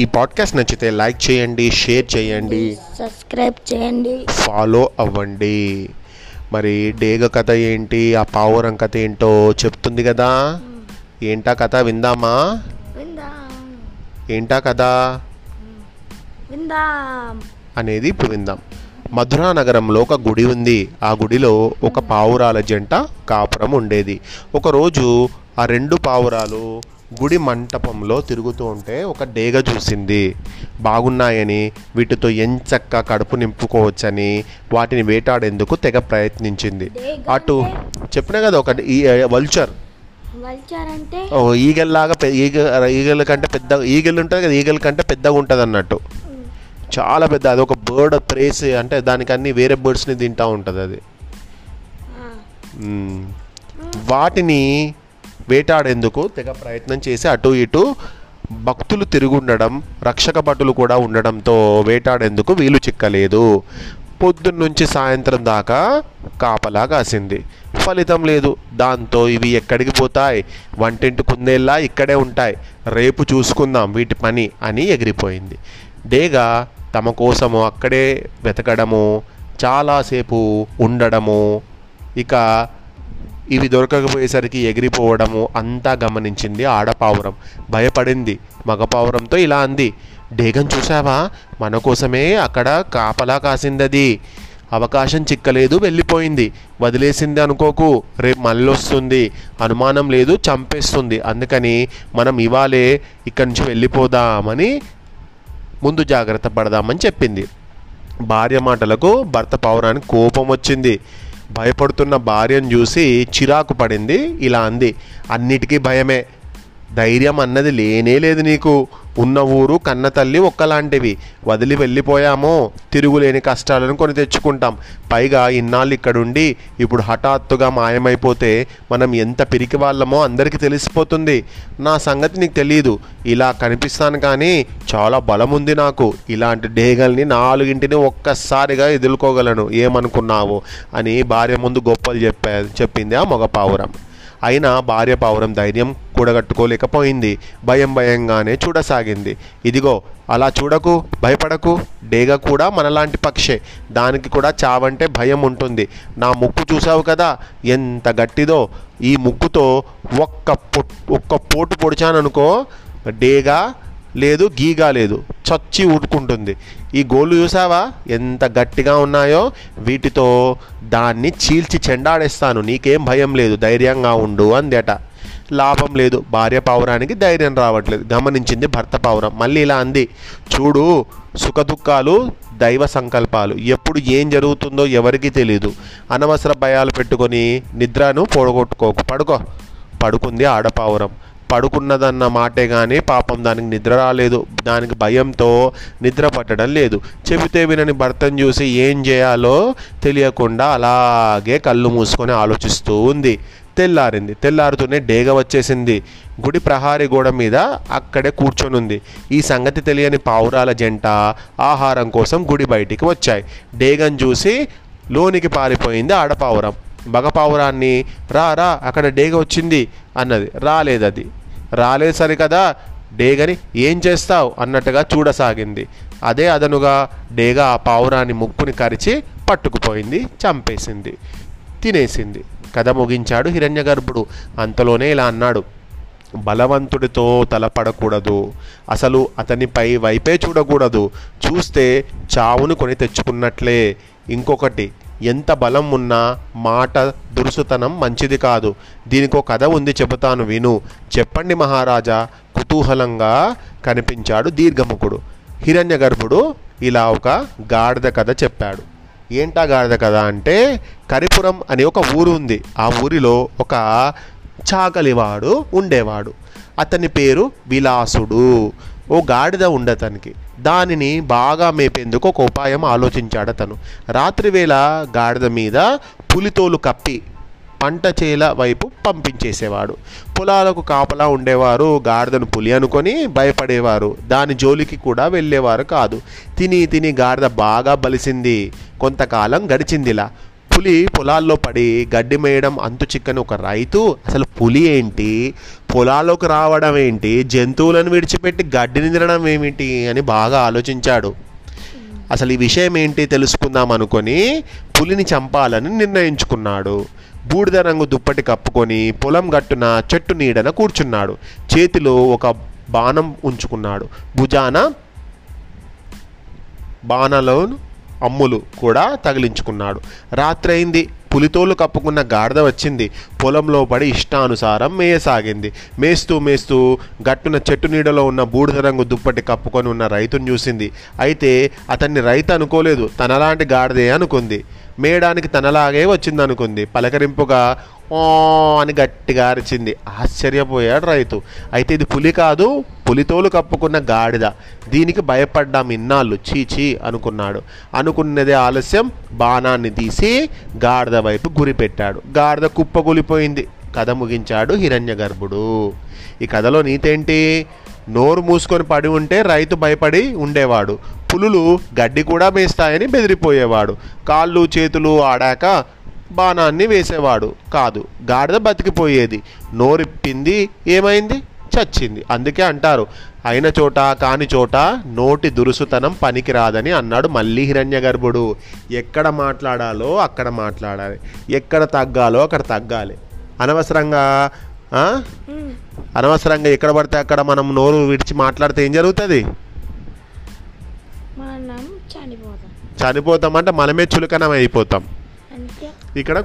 ఈ పాడ్కాస్ట్ నచ్చితే లైక్ చేయండి షేర్ చేయండి సబ్స్క్రైబ్ చేయండి. ఫాలో అవ్వండి. మరి డేగ కథ ఏంటి ఆ పావురం కథ ఏంటో చెప్తుంది కదా? ఏంటా కథ? విందామా? విందాం. ఏంటా కథ? విందాం. అనేది ఇప్పుడు విందాం. మధురా నగరంలో ఒక గుడి ఉంది. ఆ గుడిలో ఒక పావురాల జంట కాపురం ఉండేది. ఒకరోజు ఆ రెండు పావురాలు గుడి మంటపంలో తిరుగుతూ ఉంటే ఒక డేగ చూసింది. బాగున్నాయని వీటితో ఎంచక్క కడుపు నింపుకోవచ్చని వాటిని వేటాడేందుకు తెగ ప్రయత్నించింది. అటు చెప్పినా కదా ఒక ఈ వల్చర్. ఓ ఈగల్లాగా ఈగ ఈగల కంటే పెద్ద ఈగలు ఉంటుంది కదా ఈగల కంటే పెద్దగా ఉంటుంది అన్నట్టు చాలా పెద్ద అది ఒక బర్డ్ ప్రేస్ అంటే దానికి అన్ని వేరే బర్డ్స్ని తింటూ ఉంటుంది అది. వాటిని వేటాడేందుకు తెగ ప్రయత్నం చేసి అటు ఇటు భక్తులు తిరుగుండడం రక్షక భటులు కూడా ఉండడంతో వేటాడేందుకు వీలు చిక్కలేదు. పొద్దున్నుంచి సాయంత్రం దాకా కాపలా కాసింది. ఫలితం లేదు. దాంతో ఇవి ఎక్కడికి పోతాయి? వంటింటి కుందేళ్ళ ఇక్కడే ఉంటాయి. రేపు చూసుకుందాం వీటి పని అని ఎగిరిపోయింది. డేగా తమ కోసము అక్కడే వెతకడము చాలాసేపు ఉండడము ఇక ఇవి దొరకకపోయేసరికి ఎగిరిపోవడము అంతా గమనించింది ఆడపావురం. భయపడింది. మగపావురంతో ఇలా అంది డేగం చూసావా మన కోసమే అక్కడ కాపలా కాసిందది. అవకాశం చిక్కలేదు వెళ్ళిపోయింది. వదిలేసింది అనుకోకు. రేపు మళ్ళొస్తుంది. అనుమానం లేదు చంపేస్తుంది. అందుకని మనం ఇవాళే ఇక్కడి నుంచి వెళ్ళిపోదామని ముందు జాగ్రత్త పడదామని చెప్పింది. భార్య మాటలకు భర్త పావురానికి కోపం వచ్చింది. భయపడుతున్న భార్యను చూసి చిరాకు పడింది. ఇలా అంది. అన్నిటికీ భయమే. ధైర్యం అన్నది లేనే లేదు నీకు. ఉన్న ఊరు కన్న తల్లి ఒక్కలాంటివి. వదిలి వెళ్ళిపోయామో తిరుగులేని కష్టాలను కొని తెచ్చుకుంటాం. పైగా ఇన్నాళ్ళు ఇక్కడుండి ఇప్పుడు హఠాత్తుగా మాయమైపోతే మనం ఎంత పిరికి వాళ్ళమో అందరికీ తెలిసిపోతుంది. నా సంగతి నీకు తెలియదు ఇలా కనిపిస్తాను కానీ చాలా బలం ఉంది నాకు. ఇలాంటి డేగల్ని నాలుగింటిని ఒక్కసారిగా ఎదుర్కోగలను. ఏమనుకున్నావు? అని భార్య ముందు గొప్పలు చెప్పా చెప్పింది ఆ మగ పావురం. అయినా భార్య పావురం ధైర్యం కూడగట్టుకోలేకపోయింది. భయం భయంగానే చూడసాగింది. ఇదిగో అలా చూడకు భయపడకు. డేగ కూడా మనలాంటి పక్షే. దానికి కూడా చావంటే భయం ఉంటుంది. నా ముక్కు చూసావు కదా ఎంత గట్టిదో. ఈ ముక్కుతో ఒక్క పొ ఒక్క పోటు పొడిచాననుకో డేగా లేదు గీగా లేదు చచ్చి ఊరుకుంటుంది ఈ గోళ్ళు చూసావా? ఎంత గట్టిగా ఉన్నాయో? వీటితో దాన్ని చీల్చి చెండాడేస్తాను. నీకేం భయం లేదు ధైర్యంగా ఉండు అందట. లాభం లేదు భార్య పావురానికి ధైర్యం రావట్లేదు. గమనించింది భర్త పావురం. మళ్ళీ ఇలా అంది చూడు సుఖదుఖాలు దైవ సంకల్పాలు. ఎప్పుడు ఏం జరుగుతుందో ఎవరికీ తెలియదు అనవసర భయాలు పెట్టుకొని నిద్రను పొడగొట్టుకోకు పడుకో. పడుకుంది ఆడపావురం. పడుకున్నదన్న మాటే కానీ పాపం దానికి నిద్ర రాలేదు. దానికి భయంతో నిద్ర పట్టడం లేదు. చెబితే వినని భర్తను చూసి ఏం చేయాలో తెలియకుండా అలాగే కళ్ళు మూసుకొని ఆలోచిస్తూ ఉంది. తెల్లారింది. తెల్లారుతూనే డేగ వచ్చేసింది. గుడి ప్రహారీ గోడ మీద అక్కడే కూర్చొనుంది. ఈ సంగతి తెలియని పావురాల జంట ఆహారం కోసం గుడి బయటికి వచ్చాయి. డేగను చూసి లోనికి పారిపోయింది ఆడపావురం. మగపావురాన్ని రా రా అక్కడ డేగ వచ్చింది అన్నది. రాలేదు అది రాలేదు సరికదా డేగని ఏం చేస్తావు? అన్నట్టుగా చూడసాగింది. అదే అదనుగా డేగ ఆ పావురాన్ని ముక్కుని కరిచి పట్టుకుపోయింది చంపేసింది తినేసింది. కథ ముగించాడు హిరణ్యగర్భుడు. అంతలోనే ఇలా అన్నాడు. బలవంతుడితో తలపడకూడదు. అసలు అతనిపై వైపే చూడకూడదు. చూస్తే చావును కొని తెచ్చుకున్నట్లే. ఇంకొకటి ఎంత బలం ఉన్నా మాట దురుసుతనం మంచిది కాదు. దీనికో కథ ఉంది చెబుతాను విను. చెప్పండి మహారాజా కుతూహలంగా కనిపించాడు దీర్ఘముఖుడు. హిరణ్యగర్భుడు ఇలా ఒక గాడిద కథ చెప్పాడు. ఏంటా గాడిద కథ అంటే కరిపురం అనే ఒక ఊరు ఉంది. ఆ ఊరిలో ఒక చాకలివాడు ఉండేవాడు. అతని పేరు విలాసుడు. ఓ గాడిద ఉండతనికి. దానిని బాగా మేపేందుకు ఒక ఉపాయం ఆలోచించాడు అతను. రాత్రివేళ గాడిద మీద పులితోలు కప్పి పంట చేల వైపు పంపించేసేవాడు. పొలాలకు కాపలా ఉండేవారు గాడిదను పులి అనుకొని భయపడేవారు. దాని జోలికి కూడా వెళ్ళేవారు కాదు. తిని తిని గాడిద బాగా బలిసింది. కొంతకాలం గడిచిందిలా. పులి పొలాల్లో పడి గడ్డి మేయడం అంతు చిక్కని ఒక రైతు. అసలు పులి ఏంటి? పొలాల్లోకి రావడం ఏంటి? జంతువులను విడిచిపెట్టి గడ్డిని తినడం ఏమిటి అని బాగా ఆలోచించాడు. అసలు ఈ విషయం ఏంటి తెలుసుకుందాం అనుకొని పులిని చంపాలని నిర్ణయించుకున్నాడు. బూడిద రంగు దుప్పటి కప్పుకొని పొలం గట్టున చెట్టు నీడన కూర్చున్నాడు. చేతిలో ఒక బాణం ఉంచుకున్నాడు. భుజాన బాణలో అమ్ములు కూడా తగిలించుకున్నాడు. రాత్రైంది. పులితోలు కప్పుకున్న గాడిద వచ్చింది. పొలంలో పడి ఇష్టానుసారం మేయసాగింది. మేస్తూ మేస్తూ గట్టున చెట్టు నీడలో ఉన్న బూడిద రంగు దుప్పటి కప్పుకొని ఉన్న రైతును చూసింది. అయితే అతన్ని రైతు అనుకోలేదు. తనలాంటి గాడిదే అనుకుంది. మేయడానికి తనలాగే వచ్చింది అనుకుంది పలకరింపుగా ఓ అని గట్టిగా అరిచింది. ఆశ్చర్యపోయాడు రైతు. అయితే ఇది పులి కాదు? పులితోలు కప్పుకున్న గాడిద దీనికి భయపడ్డాం ఇన్నాళ్ళు చీచి అనుకున్నాడు. అనుకున్నదే ఆలస్యం బాణాన్ని తీసి గాడిద వైపు గురిపెట్టాడు. గాడిద కుప్పగూలిపోయింది కథ ముగించాడు హిరణ్య గర్భుడు ఈ కథలో నీతేంటి? నోరు మూసుకొని పడి ఉంటే రైతు భయపడి ఉండేవాడు. పులులు గడ్డి కూడా మేస్తాయని బెదిరిపోయేవాడు. కాళ్ళు చేతులు ఆడాక బాణాన్ని వేసేవాడు. కాదు గాడిద బతికిపోయేది. నోరిప్పింది ఏమైంది? చచ్చింది. అందుకే అంటారు అయిన చోట కాని చోట నోటి దురుసుతనం పనికిరాదని అన్నాడు మళ్ళీ హిరణ్య గర్భుడు. ఎక్కడ మాట్లాడాలో అక్కడ మాట్లాడాలి. ఎక్కడ తగ్గాలో అక్కడ తగ్గాలి. అనవసరంగా? అనవసరంగా ఎక్కడ పడితే అక్కడ మనం నోరు విడిచి మాట్లాడితే ఏం జరుగుతుంది? చనిపోతాం. చనిపోతామంటే మనమే చులకనం అయిపోతాం ఇక్కడ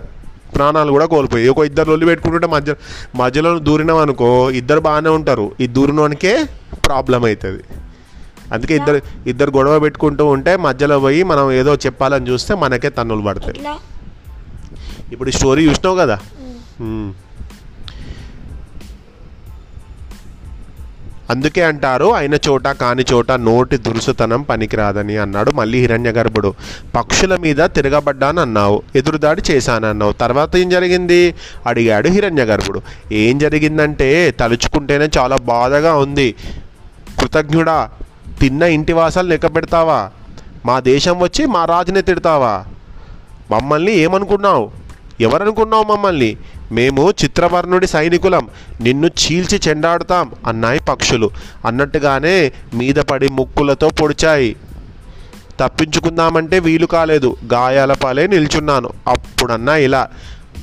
ప్రాణాలు కూడా కోల్పోయి ఒక ఇద్దరు లొల్లి పెట్టుకుంటుంటే మధ్య మధ్యలో దూరినాం అనుకో ఇద్దరు బాగానే ఉంటారు. ఈ దూరినోనికే ప్రాబ్లం అవుతుంది అందుకే ఇద్దరు ఇద్దరు గొడవ పెట్టుకుంటూ ఉంటే మధ్యలో పోయి మనం ఏదో చెప్పాలని చూస్తే మనకే తన్నులు పడతాయి. ఇప్పుడు ఈ స్టోరీ చూసినావు కదా? అందుకే అంటారు అయిన చోట కాని చోట నోటి దురుసుతనం పనికిరాదని అన్నాడు మళ్ళీ హిరణ్య గర్భుడు. పక్షుల మీద తిరగబడ్డాను అన్నావు ఎదురుదాడి చేశానన్నావు తర్వాత ఏం జరిగింది? అడిగాడు హిరణ్య గర్భుడు. ఏం జరిగిందంటే తలుచుకుంటేనే చాలా బాధగా ఉంది. కృతజ్ఞుడా తిన్న ఇంటి వాసాలు లెక్క పెడతావా? మా దేశం వచ్చి మా రాజునే తిడతావా? మమ్మల్ని ఏమనుకున్నావు? ఎవరనుకున్నావు మమ్మల్ని? మేము చిత్రవర్ణుడి సైనికులం. నిన్ను చీల్చి చెండాడుతాం అన్నాయి పక్షులు. అన్నట్టుగానే మీద పడి ముక్కులతో పొడిచాయి. తప్పించుకుందామంటే వీలు కాలేదు. గాయాల పాలే నిల్చున్నాను. అప్పుడన్నా ఇలా.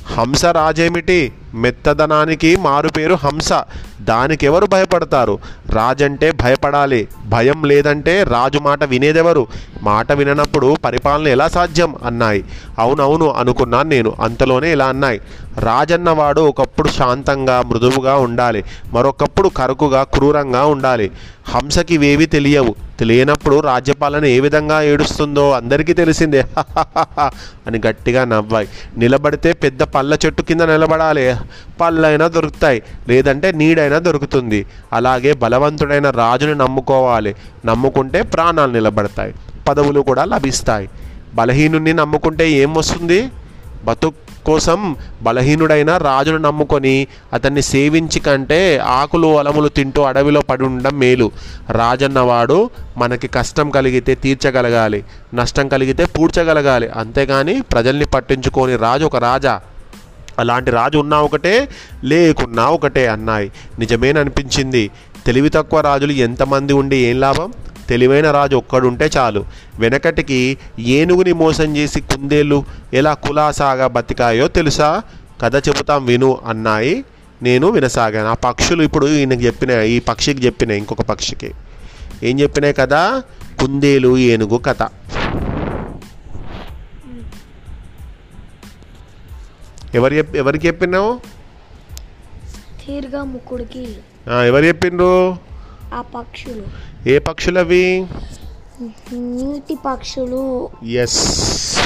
హంస రాజేమిటి మెత్తదనానికి మారుపేరు హంస. దానికి ఎవరు భయపడతారు? రాజంటే భయపడాలి భయం లేదంటే రాజు మాట వినేదెవరు? మాట విననప్పుడు పరిపాలన ఎలా సాధ్యం? అన్నాయి. అవునవును అనుకున్నాను నేను అంతలోనే ఇలా అన్నాయి. రాజన్నవాడు ఒకప్పుడు శాంతంగా మృదువుగా ఉండాలి మరొకప్పుడు కరుకుగా క్రూరంగా ఉండాలి. హంసకి ఇవేవి తెలియవు. తెలియనప్పుడు రాజ్యపాలన ఏ విధంగా ఏడుస్తుందో అందరికీ తెలిసిందే. అని గట్టిగా నవ్వాయి. నిలబడితే పెద్ద పళ్ళ చెట్టు కింద నిలబడాలి. పళ్ళైనా దొరుకుతాయి. లేదంటే నీడైనా దొరుకుతుంది. అలాగే బలవంతుడైన రాజుని నమ్ముకోవాలి. నమ్ముకుంటే ప్రాణాలు నిలబడతాయి. పదవులు కూడా లభిస్తాయి. బలహీనుణ్ణి నమ్ముకుంటే ఏం వస్తుంది? బతుకు కోసం బలహీనుడైన రాజును నమ్ముకొని అతన్ని సేవించి కంటే ఆకులు అలములు తింటూ అడవిలో పడి ఉండడం మేలు. రాజన్నవాడు మనకి కష్టం కలిగితే తీర్చగలగాలి. నష్టం కలిగితే పూడ్చగలగాలి. అంతేగాని ప్రజల్ని పట్టించుకొని రాజు ఒక రాజా. అలాంటి రాజు ఉన్నా ఒకటే లేకున్నా ఒకటే అన్నాయి. నిజమేననిపించింది. తెలివి తక్కువ రాజులు ఎంతమంది ఉండి ఏం లాభం? తెలివైన రాజు ఒక్కడుంటే చాలు. వెనకటికి ఏనుగుని మోసం చేసి కుందేళ్ళు ఎలా కులాసాగా బతికాయో తెలుసా? కథ చెబుతాం విను అన్నాయి. నేను వినసాగాను. ఆ పక్షులు ఇప్పుడు ఈయనకు చెప్పిన ఈ పక్షికి చెప్పిన ఇంకొక పక్షికి. ఏం చెప్పినాయి కదా? కుందేలు ఏనుగు కథ. ఎవరు చెప్ ఎవరికి చెప్పినావు? తీరుగా ముక్కుడికి. ఎవరు చెప్పిండ్రు? ఆ పక్షులు. ఏ పక్షులు అవి నీటి పక్షులు. ఎస్.